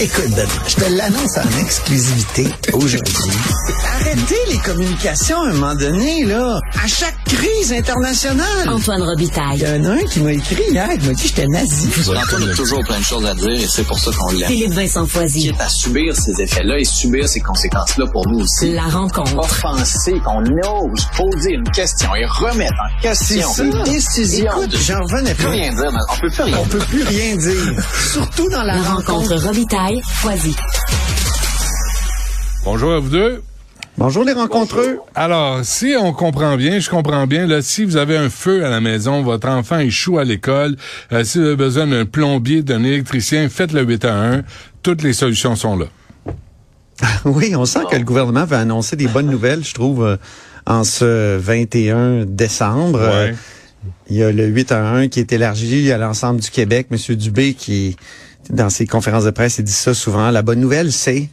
Écoute, Benoît, je te l'annonce en exclusivité aujourd'hui. Arrêtez les communications à un moment donné, là. À chaque crise internationale. Antoine Il Robitaille. y en a un qui m'a écrit hier, il m'a dit que j'étais nazi. Antoine a toujours plein de choses à dire et c'est pour ça qu'on l'aime. Philippe Vincent Foisy. à subir ces effets-là et subir ces conséquences-là pour nous aussi. La rencontre. Offenser qu'on ose poser une question et remettre en question C'est une décision. Écoute, j'en revenais On peut pas. rien dire, mais on peut plus rien On peut plus rien dire. Surtout dans la, La rencontre Robitaille. Foisy. Bonjour à vous deux. Bonjour les rencontreux. Alors, si on comprend bien, je comprends bien, là, si vous avez un feu à la maison, votre enfant échoue à l'école, euh, si vous avez besoin d'un plombier, d'un électricien, faites le 8 à 1. Toutes les solutions sont là. Oui, on sent que le gouvernement va annoncer des bonnes nouvelles, je trouve, euh, en ce 21 décembre. Euh, Il y a le 8 à 1 qui est élargi à l'ensemble du Québec. Monsieur Dubé, qui, dans ses conférences de presse, il dit ça souvent. La bonne nouvelle, c'est...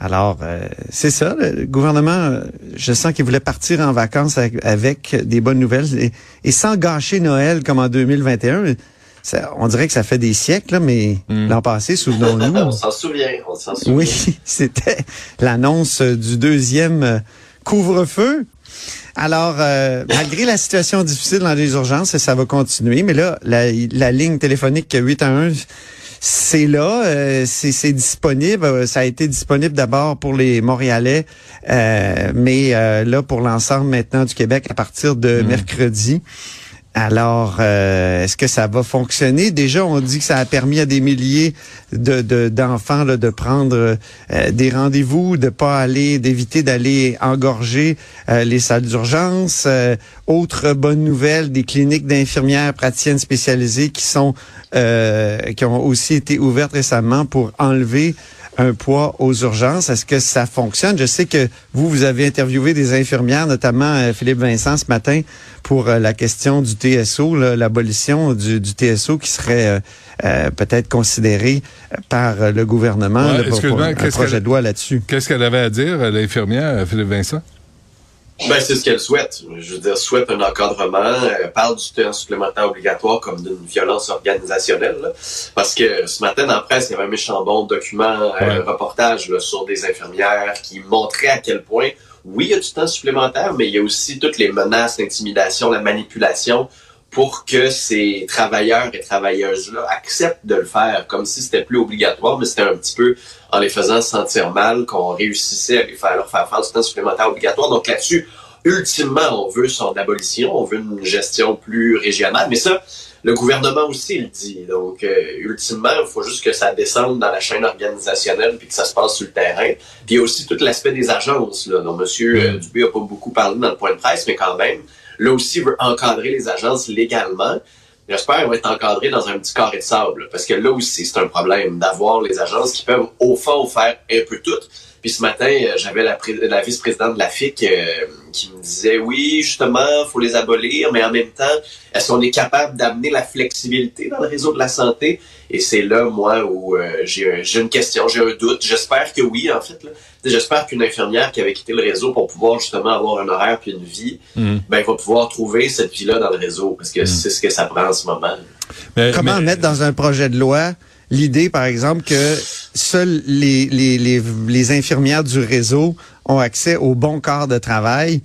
Alors, euh, c'est ça, le gouvernement, euh, je sens qu'il voulait partir en vacances avec, avec des bonnes nouvelles et, et sans gâcher Noël comme en 2021. Ça, on dirait que ça fait des siècles, là, mais l'an passé, souvenons-nous. on s'en souvient, on s'en souvient. Oui, c'était l'annonce du deuxième euh, couvre-feu. Alors, euh, malgré la situation difficile dans les urgences, ça va continuer, mais là, la, la ligne téléphonique 8 à 1, c'est là, euh, c'est c'est disponible. Euh, Ça a été disponible d'abord pour les Montréalais, euh, mais euh, là, pour l'ensemble maintenant du Québec à partir de mercredi. Alors, euh, est-ce que ça va fonctionner? Déjà, on dit que ça a permis à des milliers de de- d'enfants là, de prendre euh, des rendez-vous, de pas aller, d'éviter d'aller engorger euh, les salles d'urgence. Euh, autre bonne nouvelle, des cliniques d'infirmières praticiennes spécialisées qui sont qui ont aussi été ouvertes récemment pour enlever un poids aux urgences. Est-ce que ça fonctionne? Je sais que vous, vous avez interviewé des infirmières, notamment euh, Philippe Vincent ce matin, pour euh, la question du TSO, l'abolition du, du TSO qui serait euh, euh, peut-être considéré euh, par euh, le gouvernement Ouais, là, pour, pour excuse-moi, un qu'est-ce projet qu'elle- de loi là-dessus. Qu'est-ce qu'elle avait à dire, euh, l'infirmière, euh, Philippe Vincent? Ben, c'est ce qu'elle souhaite. Je veux dire, souhaite un encadrement, elle parle du temps supplémentaire obligatoire comme d'une violence organisationnelle. là. Parce que ce matin, dans la presse, il y avait un méchant bon document, Ouais. un reportage là, sur des infirmières qui montrait à quel point, oui, il y a du temps supplémentaire, mais il y a aussi toutes les menaces, l'intimidation, la manipulation pour que ces travailleurs et travailleuses-là acceptent de le faire, comme si c'était plus obligatoire, mais c'était un petit peu en les faisant se sentir mal qu'on réussissait à les faire, leur faire faire du temps supplémentaire obligatoire. Donc là-dessus, ultimement, on veut son abolition, on veut une gestion plus régionale, mais ça, le gouvernement aussi le dit. Donc, euh, ultimement, il faut juste que ça descende dans la chaîne organisationnelle puis que ça se passe sur le terrain. Puis il y a aussi tout l'aspect des agences, là, dont M. euh, Dubé a pas beaucoup parlé dans le point de presse, mais quand même, là aussi, veut encadrer les agences légalement. J'espère va être encadrée dans un petit carré de sable, parce que là aussi, c'est un problème d'avoir les agences qui peuvent, au fond, faire un peu tout. Puis ce matin, euh, j'avais la, pré- la vice-présidente de la FIC euh, qui me disait, oui, justement, faut les abolir, mais en même temps, est-ce qu'on est capable d'amener la flexibilité dans le réseau de la santé? Et c'est là, moi, où euh, j'ai un- j'ai une question, j'ai un doute. J'espère que oui, en fait. là. J'espère qu'une infirmière qui avait quitté le réseau pour pouvoir justement avoir un horaire puis une vie, Mm. ben, va pouvoir trouver cette vie-là dans le réseau, parce que c'est ce que ça prend en ce moment. Mais- Comment mais- mettre dans un projet de loi l'idée, par exemple, que seules les, les, les, les infirmières du réseau ont accès au bon corps de travail?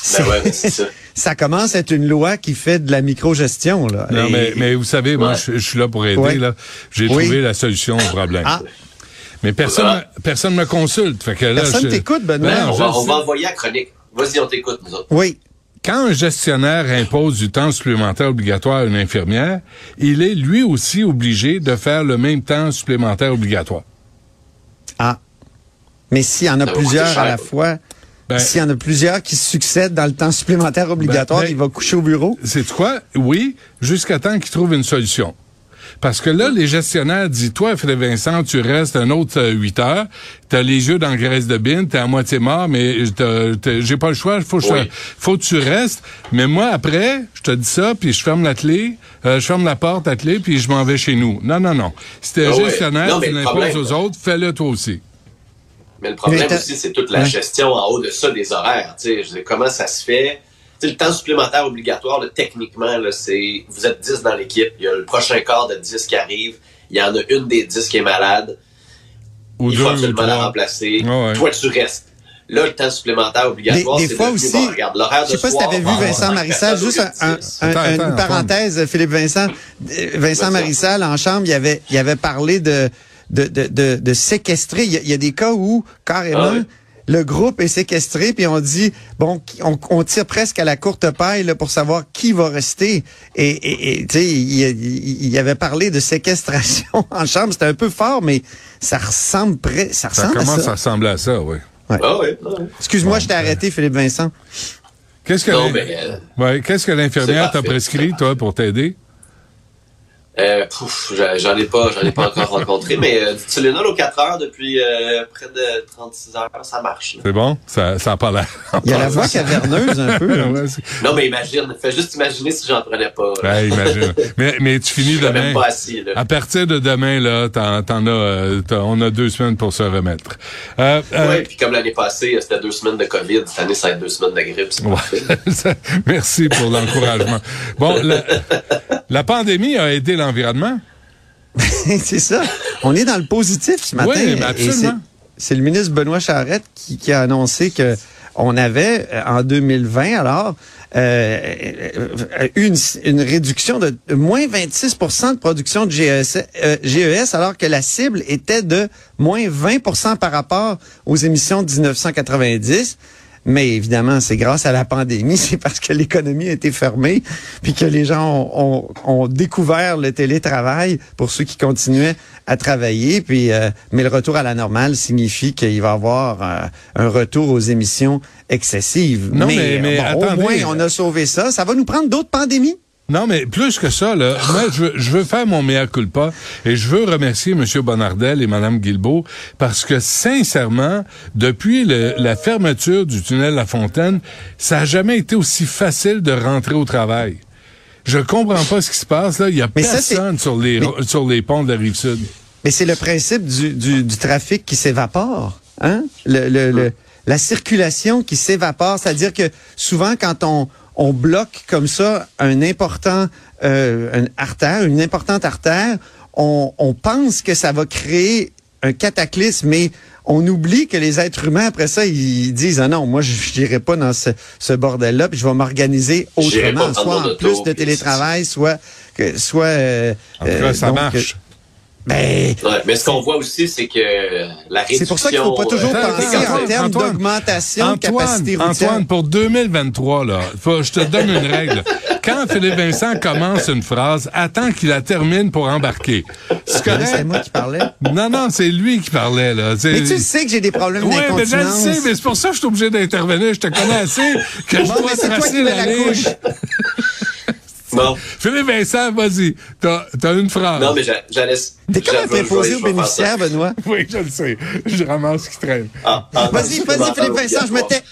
C'est- Ben ouais, ça. ça commence à être une loi qui fait de la microgestion. Là. Non, Et- mais, mais vous savez, moi, Ouais. je, je suis là pour aider. Ouais. là. J'ai Oui. trouvé la solution au problème. Ah. Mais personne, Ah. personne me consulte. Fait que là, Personne je- t'écoute, Benoît. Ben non, on, va, on va envoyer la chronique. Vas-y, on t'écoute, nous autres. Oui. Quand un gestionnaire impose du temps supplémentaire obligatoire à une infirmière, il est lui aussi obligé de faire le même temps supplémentaire obligatoire. Ah. Mais s'il y en a plusieurs à la fois, Ben- s'il y en a plusieurs qui succèdent dans le temps supplémentaire obligatoire, Ben, ben- il va coucher au bureau. C'est quoi? Oui, jusqu'à temps qu'il trouve une solution. Parce que là, les gestionnaires disent, toi, Philippe Vincent, tu restes un autre euh, 8 heures, t'as les yeux dans la graisse de bine, t'es à moitié mort, mais j'ai pas le choix, faut, que Oui. faut que tu restes. Mais moi, après, je te dis ça, puis je ferme la clé, euh, je ferme la porte à clé, puis je m'en vais chez nous. Non, non, non. Si t'es un Ah ouais. gestionnaire, tu l'imposes aux autres, fais-le toi aussi. Mais le problème aussi, c'est toute la Ouais. gestion en haut de ça des horaires. Tu sais, je veux dire, comment ça se fait? Tu sais, le temps supplémentaire obligatoire, là, techniquement, là, c'est vous êtes 10 dans l'équipe, il y a le prochain quart de 10 qui arrive, il y en a une des 10 qui est malade. Ou il deux, faut ou absolument la remplacer. Ouais. Toi, tu restes. Là, le temps supplémentaire obligatoire, Des- des c'est fois aussi, bon, regarde, l'horaire Je de sais pas si tu avais vu Vincent Marissal, 4 juste un- un- 10. un- Attends, une attends, parenthèse, Philippe Vincent. Vincent. Marissal, en chambre, il avait, il avait parlé de, de, de, de, de séquestrer. Il y, a, il y a des cas où, carrément, Ah oui. Le groupe est séquestré, puis on dit, bon, on, on tire presque à la courte paille là, pour savoir qui va rester. Et, tu sais, il, il, il avait parlé de séquestration en chambre. C'était un peu fort, mais ça ressemble, près, ça Ça à commence ça. à ressembler à ça, oui. Ah oui, ah oui. Excuse-moi, je t'ai arrêté, Philippe Vincent. Qu'est-ce que Non, l'in- mais, euh, ouais, qu'est-ce que l'infirmière t'a prescrit, toi, pour t'aider? Euh, pouf, j'en- ai pas, j'en ai pas encore rencontré, mais euh, du Tylenol aux 4 heures depuis euh, près de 36 heures, ça marche. C'est bon? Ça, ça a pas l'air. Il y a la voix caverneuse un peu. là. Ouais, Non, mais imagine, fais juste imaginer si j'en prenais pas. là. Ouais, imagine. mais, mais tu finis demain. même pas assis, là. À partir de demain, là, t'en, t'en as, euh, on a deux semaines pour se remettre. Euh, euh, Ouais, puis comme l'année passée, c'était deux semaines de COVID. Cette année, ça va être deux semaines de grippe. C'est. Ça- Merci pour l'encouragement. Bon, la, la pandémie a aidé l'environnement. c'est ça. On est dans le positif ce matin. Oui, absolument. c'est- le ministre Benoît Charette qui, qui a annoncé que on avait euh, en 2020 alors euh, euh, une, une réduction de moins 26% de production de GES, euh, GES alors que la cible était de moins 20% par rapport aux émissions de 1990. Mais évidemment, c'est grâce à la pandémie, c'est parce que l'économie a été fermée, puis que les gens ont, ont- ont découvert le télétravail pour ceux qui continuaient à travailler. Puis, euh, mais le retour à la normale signifie qu'il va y avoir euh, un retour aux émissions excessives. Non, mais- mais bon, attendez. au moins, on a sauvé ça. Ça va nous prendre d'autres pandémies. Non, mais plus que ça, là, moi, je veux, je veux faire mon mea culpa et je veux remercier M. Bonardel et Mme Guilbeault parce que, sincèrement, depuis le- la fermeture du tunnel La Fontaine, ça a jamais été aussi facile de rentrer au travail. Je comprends pas ce qui se passe, là. Il y a Mais ça, personne sur, les, Mais- sur les ponts de la Rive-Sud. Mais c'est le principe du, du, du trafic qui s'évapore. Hein? Le, le, le- la circulation qui s'évapore. C'est-à-dire que souvent, quand on, on bloque comme ça un important euh, une artère, une importante artère, on, on pense que ça va créer un cataclysme, mais on oublie que les êtres humains, après ça, ils disent, ah non, moi, je n'irai pas dans ce, ce bordel-là, puis je vais m'organiser autrement, soit en plus de télétravail, soit, que, soit, euh, En tout cas, euh, ça donc, marche. Ben, Ouais, mais ce qu'on voit aussi, c'est que la réduction... c'est pour ça qu'il faut pas toujours euh, penser en termes Antoine, d'augmentation de capacité Antoine, routière. Antoine, pour 2023, là, faut- je te donne une règle. Quand Philippe Vincent commence une phrase, attends qu'il la termine pour embarquer. C'est moi qui parlais. Non, non, c'est lui qui parlait, là. C'est- Mais tu sais que j'ai des problèmes Oui, mais je le sais, mais c'est pour ça que je suis obligé d'intervenir. Je te connais assez que je dois mais tracer la la couche. Bon, Philippe Vincent, vas-y. T'as, t'as une phrase. non, mais j'a- j'allais... T'es comme un j'avais- préposé je aux bénéficiaires, Benoît. Oui, je le sais. Je ramasse ce qui traîne. Ah, ah, Vas-y, vas-y, Philippe Vincent, je me tais.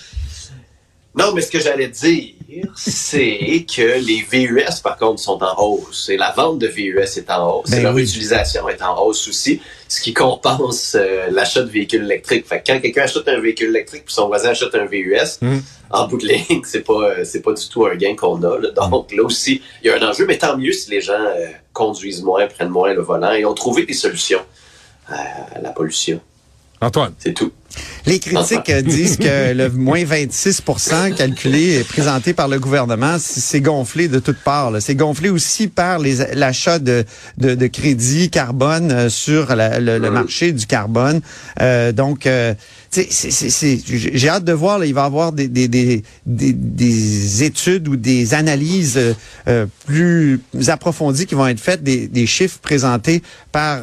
Non, mais ce que j'allais dire, c'est que les VUS, par contre, sont en hausse. Et la vente de VUS est en hausse. Ben et leur oui. utilisation est en hausse aussi, ce qui compense euh, l'achat de véhicules électriques. Fait que quand quelqu'un achète un véhicule électrique puis son voisin achète un VUS, Mm. en bout de ligne, c'est pas, euh, c'est pas du tout un gain qu'on a. là. Donc là aussi, il y a un enjeu, mais tant mieux si les gens euh, conduisent moins, prennent moins le volant et ont trouvé des solutions à la pollution. Antoine. C'est tout. Les critiques disent que le moins 26% calculé et présenté par le gouvernement, c'est gonflé de toutes parts. C'est gonflé aussi par l'achat de, de, de crédits carbone euh, sur la- le, le marché du carbone. Euh, donc, euh, j'ai hâte de voir. Là, il va y avoir des, des, des, des, des études ou des analyses euh, euh, plus approfondies qui vont être faites, des, des chiffres présentés par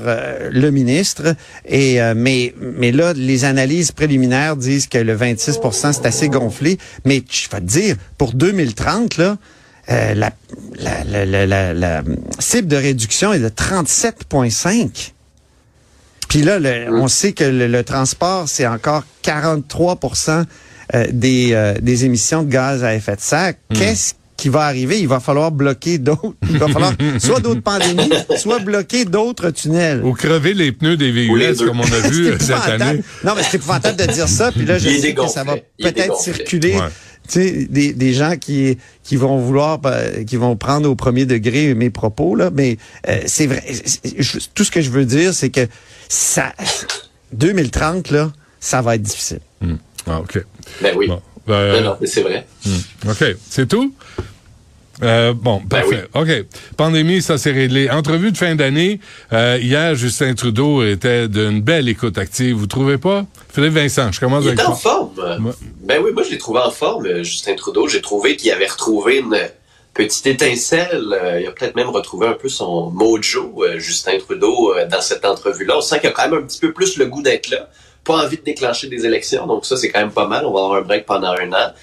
le ministre. Et mais mais là, les analyses préliminaires disent que le 26% c'est assez gonflé. Mais je vais te dire, pour 2030, là, euh, la, la, la, la, la- la cible de réduction est de 37,5. Puis là, le- on sait que le, le transport, c'est encore 43 euh, des, euh, des émissions de gaz à effet de serre. Qu'est-ce qui va arriver? Il va falloir bloquer d'autres. Il va falloir soit d'autres pandémies, soit bloquer d'autres tunnels. Ou crever les pneus des VUS, comme on a vu cette année? Non, mais c'est épouvantable de dire ça. Puis là, je Il sais que ça va peut-être circuler. Ouais. Tu sais, des, des gens qui qui vont vouloir, euh, qui vont prendre au premier degré mes propos là, mais euh, c'est vrai. je- tout ce que je veux dire, c'est que ça, 2030, là, ça va être difficile. Ah, OK. Ben oui. Bon. Ben, Non, non, mais c'est vrai. OK. C'est tout? Euh, bon, Ben parfait. OK. Pandémie, ça s'est réglé. Entrevue de fin d'année. Euh, hier, Justin Trudeau était d'une belle écoute active. Vous trouvez pas? Philippe Vincent, je commence Il avec était en forme. Ben oui, moi, je l'ai trouvé en forme, euh, Justin Trudeau. J'ai trouvé qu'il avait retrouvé une petite étincelle. Euh, Il a peut-être même retrouvé un peu son mojo, euh, Justin Trudeau, euh, dans cette entrevue-là. On sent qu'il a quand même un petit peu plus le goût d'être là. Pas envie de déclencher des élections. Donc ça, c'est quand même pas mal. On va avoir un break pendant un an.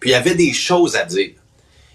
Puis il y avait des choses à dire.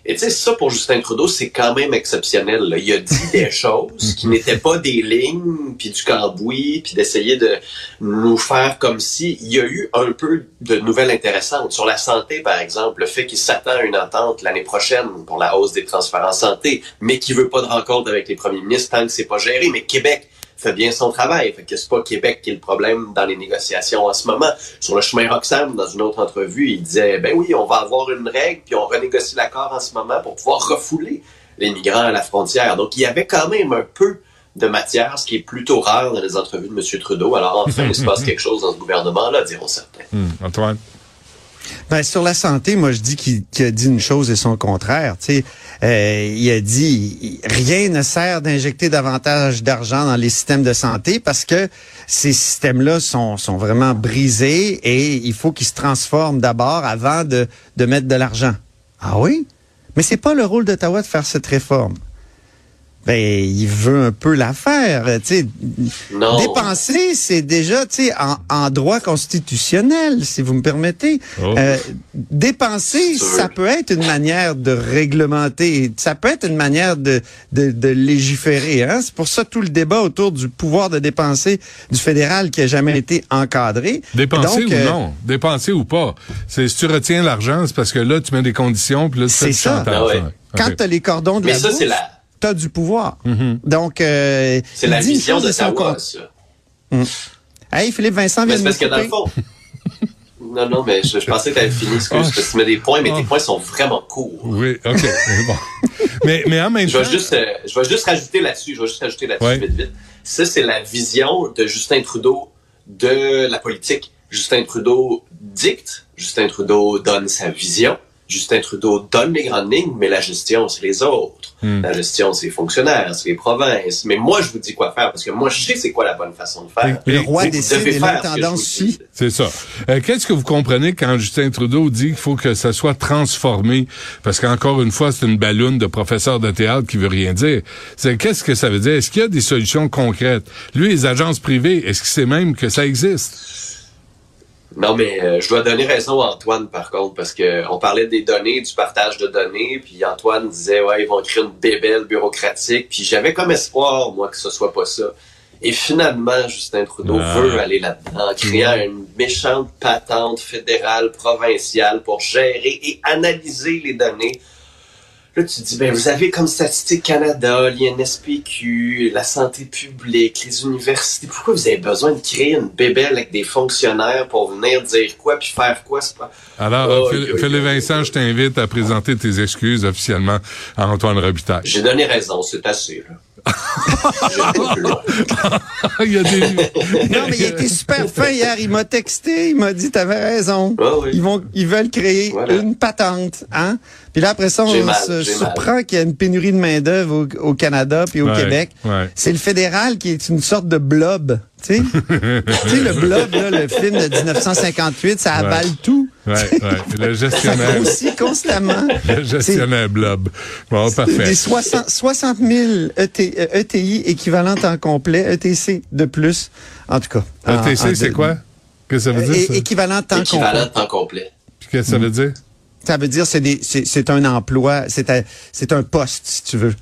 Et tu sais, ça pour Justin Trudeau, c'est quand même exceptionnel. là. Il a dit des choses qui n'étaient pas des lignes, puis du cambouis, puis d'essayer de nous faire comme si il y a eu un peu de nouvelles intéressantes sur la santé, par exemple, le fait qu'il s'attend à une entente l'année prochaine pour la hausse des transferts en santé, mais qu'il veut pas de rencontre avec les premiers ministres tant que c'est pas géré. Mais Québec fait bien son travail. Fait que c'est pas Québec qui est le problème dans les négociations en ce moment. Sur le chemin Roxham, dans une autre entrevue, il disait, ben oui, on va avoir une règle, puis on renégocie l'accord en ce moment pour pouvoir refouler les migrants à la frontière. Donc, il y avait quand même un peu de matière, ce qui est plutôt rare dans les entrevues de M. Trudeau. Alors, enfin, il se passe quelque chose dans ce gouvernement-là, diront certains. Hum, Antoine? Ben, sur la santé, moi, je dis qu'il a dit une chose et son contraire. Tu sais, euh, il a dit rien ne sert d'injecter davantage d'argent dans les systèmes de santé parce que ces systèmes-là sont, sont vraiment brisés et il faut qu'ils se transforment d'abord avant de, de mettre de l'argent. Ah oui? Mais c'est pas le rôle d'Ottawa de faire cette réforme. Ben, il veut un peu la faire. Tu sais, Non. Dépenser, c'est déjà, tu sais, en, en droit constitutionnel, si vous me permettez. Oh. Euh, dépenser, ça peut être une manière de réglementer, ça peut être une manière de, de, de légiférer. Hein? C'est pour ça tout le débat autour du pouvoir de dépenser du fédéral qui a jamais été encadré. Dépenser Donc, ou euh, non? Dépenser ou pas? C'est si tu retiens l'argent, c'est parce que là, tu mets des conditions, puis là, tu fais ça. Ah ouais. Quand tu as les cordons de Mais la ça, bourse, c'est la, t'as du pouvoir. Mm-hmm. Donc, euh, c'est la vision son d'Ottawa, contraire. ça. Hey, Philippe Vincent vient c'est de parce me que dans le fond. Non, non, mais je, je pensais que tu avais fini, excuse, Ah. parce que tu mets des points, mais Ah. tes points sont vraiment courts. Oui, OK. mais bon. mais, mais en même Je temps... vais juste, euh, je vais juste rajouter là-dessus, je vais juste rajouter là-dessus Ouais. vite, vite. Ça, c'est la vision de Justin Trudeau de la politique. Justin Trudeau dicte, Justin Trudeau donne sa vision, Justin Trudeau donne les grandes lignes, mais la gestion, c'est les autres. Hmm. La gestion, c'est les fonctionnaires, c'est les provinces. Mais moi, je vous dis quoi faire, parce que moi, je sais c'est quoi la bonne façon de faire. Le roi décide et. C'est ça. Euh, Qu'est-ce que vous comprenez quand Justin Trudeau dit qu'il faut que ça soit transformé? Parce qu'encore une fois, c'est une balloune de professeur de théâtre qui veut rien dire. C'est Qu'est-ce que ça veut dire? Est-ce qu'il y a des solutions concrètes? Lui, les agences privées, est-ce qu'il sait même que ça existe? Non, mais euh, je dois donner raison à Antoine, par contre, parce que on parlait des données, du partage de données, puis Antoine disait, ouais, ils vont créer une bébelle bureaucratique, puis j'avais comme espoir, moi, que ce soit pas ça. Et finalement, Justin Trudeau Ah. veut aller là-dedans, en créant une méchante patente fédérale, provinciale pour gérer et analyser les données. Là, tu te dis, ben, vous avez comme Statistique Canada, l'INSPQ, la santé publique, les universités. Pourquoi vous avez besoin de créer une bébelle avec des fonctionnaires pour venir dire quoi puis faire quoi? C'est pas... Alors, Oh, Phil- oui, Philippe. Vincent, je t'invite à présenter tes excuses officiellement à Antoine Robitaille. J'ai donné raison, c'est assez, là. Il y a des... Non, mais il a été super fin hier. Il m'a texté, il m'a dit, t'avais raison. Oui. Ils vont, ils veulent créer Voilà. une patente, hein. Puis là, après ça, on mal, se surprend qu'il y a une pénurie de main d'œuvre au, au Canada puis au Ouais, Québec. ouais. C'est le fédéral qui est une sorte de blob, tu sais? le blob, là, le film de 1958, ça avale tout. Ouais, ouais. Le Ça gestionnaire, grossit constamment. le gestionnaire blob. Bon, parfait. Des 60, 60 000 ET, euh, ETI équivalent en complet, ETC de plus, en tout cas. En- ETC, c'est de- quoi? Qu'est-ce que ça veut dire, É- ça? équivalent temps Équivalent complet. temps complet. Puis Qu'est-ce que ça veut dire? Ça veut dire c'est des c'est c'est un emploi, c'est un, c'est un poste si tu veux.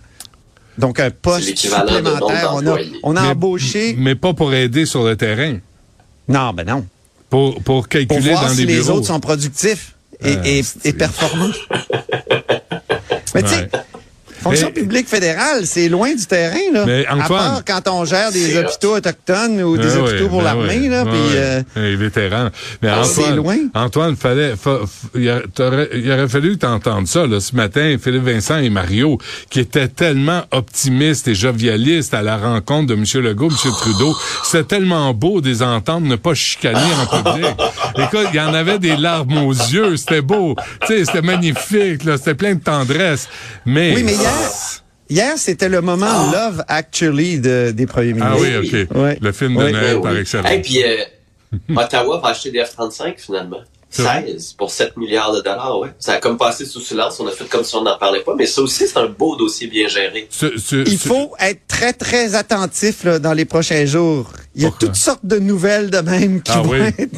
Donc un poste supplémentaire. On a on a Mais- embauché. Mais pas pour aider sur le terrain. Non, ben non. Pour, pour Pour calculer voir dans si les les autres sont productifs et, Ah, et, et performants. Mais tu sais. Fonction Mais- publique fédérale, c'est loin du terrain, là. Mais à Antoine- part quand on gère des hôpitaux autochtones ou des Ah hôpitaux pour ben l'armée, là, ouais, puis... euh, Les vétérans. Mais Ah, Antoine, loin. Antoine, fallait, fa- il, a- t'aurais- il aurait fallu t'entendre ça, là, ce matin, Philippe Vincent et Mario, qui étaient tellement optimistes et jovialistes à la rencontre de M. Legault, M. Trudeau. C'était tellement beau des entendre ne pas chicaner en public. Écoute, il y en avait des larmes aux yeux. C'était beau. Tu sais, c'était magnifique, là. C'était plein de tendresse. Mais. Oui, mais hier, hier c'était le moment Love Actually de- des premiers Ah ministres. oui, OK. Ouais. Le film de Ouais. Noël par oui. excellence. Et puis, euh, Ottawa va acheter des F-35 finalement. C'est vrai? 16 pour 7 milliards de dollars, ouais. Ça a comme passé sous silence, on a fait comme si on n'en parlait pas, mais ça aussi, c'est un beau dossier bien géré. Ce- ce- Il ce- faut être très, très attentif là, dans les prochains jours. Il y a Pourquoi? toutes sortes de nouvelles de même qui Ah vont oui? être...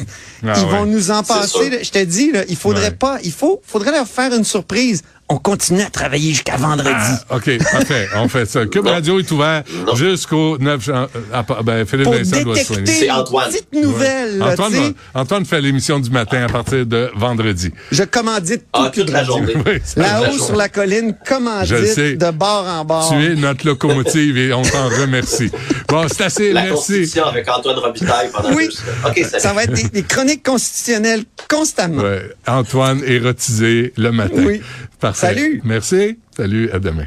Ah vont nous en passer. Je te dis, là, il faudrait Ouais. pas... Il faut, faudrait leur faire une surprise. On continue à travailler jusqu'à vendredi. Ah, OK, parfait. On fait ça. Cube. Radio est ouvert jusqu'au 9 jan- à part- ben, Philippe pour Vincent doit se. C'est Antoine. petite nouvelle. Antoine, va- Antoine fait l'émission du matin à partir de vendredi. Je commandite Ah, tout toute la journée. Oui, ça- La la haut sur la colline commandite sais. de bord en bord. Tu es notre locomotive et on t'en remercie. Bon, c'est assez. La Merci. Constitution avec Antoine Robitaille pendant Oui. deux semaines. OK, salut. Ça va être des, des chroniques constitutionnelles constamment. Ouais, Antoine érotisé le matin. Oui. Parfait. Salut. Merci. Salut. À demain.